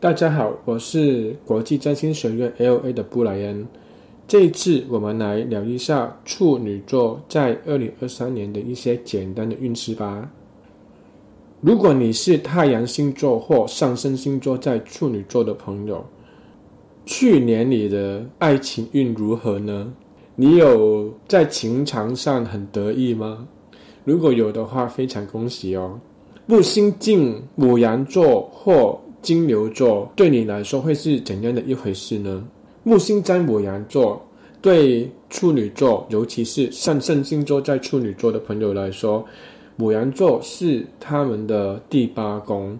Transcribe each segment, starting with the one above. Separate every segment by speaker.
Speaker 1: 大家好，我是国际占星学院 LA 的布莱恩。这一次，我们来聊一下处女座在二零二三年的一些简单的运势吧。如果你是太阳星座或上升星座在处女座的朋友，去年你的爱情运如何呢？你有在情场上很得意吗？如果有的话，非常恭喜哦。木星进牡羊座或金牛座对你来说会是怎样的一回事呢？木星在牡羊座，对处女座，尤其是上升星座在处女座的朋友来说，牡羊座是他们的第八宫。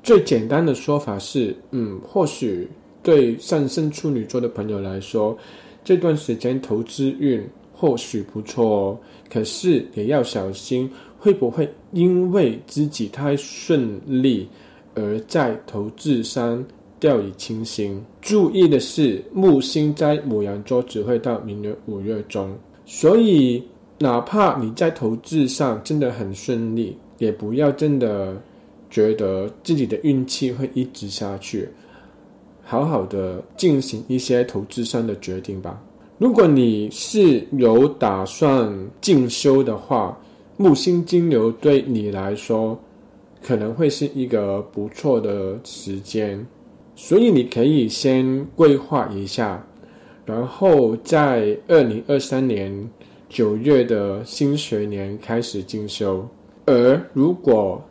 Speaker 1: 最简单的说法是，嗯，或许对上升处女座的朋友来说，这段时间投资运或许不错哦，可是也要小心，会不会因为自己太顺利，而在投资上掉以轻心。注意的是，木星在牡羊座只会到明年五月中，所以哪怕你在投资上真的很顺利，也不要真的觉得自己的运气会一直下去。好好的进行一些投资上的决定吧。如果你是有打算进修的话，木星金牛对你来说。可能会是一个不错的时间，所以你可以先规划一下，然后在二零二三年九月的新学年开始进修。而如果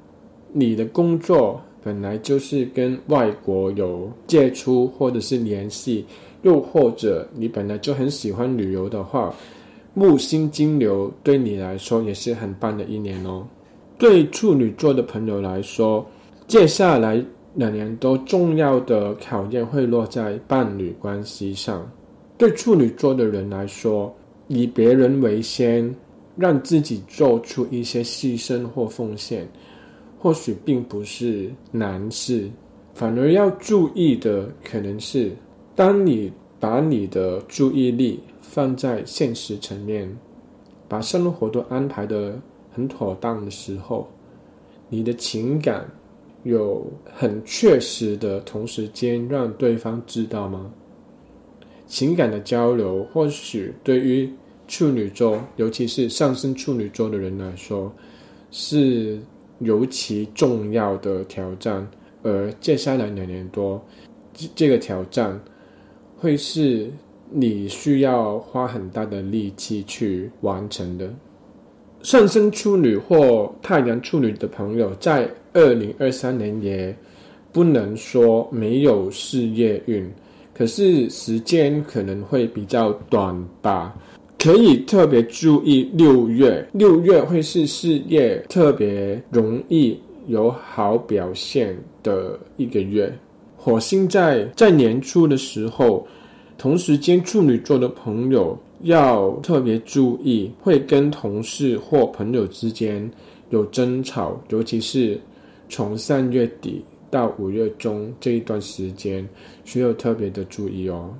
Speaker 1: 你的工作本来就是跟外国有接触或者是联系，又或者你本来就很喜欢旅游的话，木星金牛对你来说也是很棒的一年哦。对处女座的朋友来说，接下来两年多重要的考验会落在伴侣关系上。对处女座的人来说，以别人为先，让自己做出一些牺牲或奉献，或许并不是难事。反而要注意的可能是，当你把你的注意力放在现实层面，把生活都安排的。很妥当的时候，你的情感有很确实的同时间让对方知道吗？情感的交流，或许对于处女座，尤其是上升处女座的人来说，是尤其重要的挑战。而接下来两年多，这个挑战会是你需要花很大的力气去完成的。上升处女或太阳处女的朋友，在二零二三年也不能说没有事业运，可是时间可能会比较短吧。可以特别注意六月，六月会是事业特别容易有好表现的一个月。火星在在年初的时候，同时间处女座的朋友。要特别注意，会跟同事或朋友之间有争吵，尤其是从三月底到五月中这一段时间，需要特别的注意哦。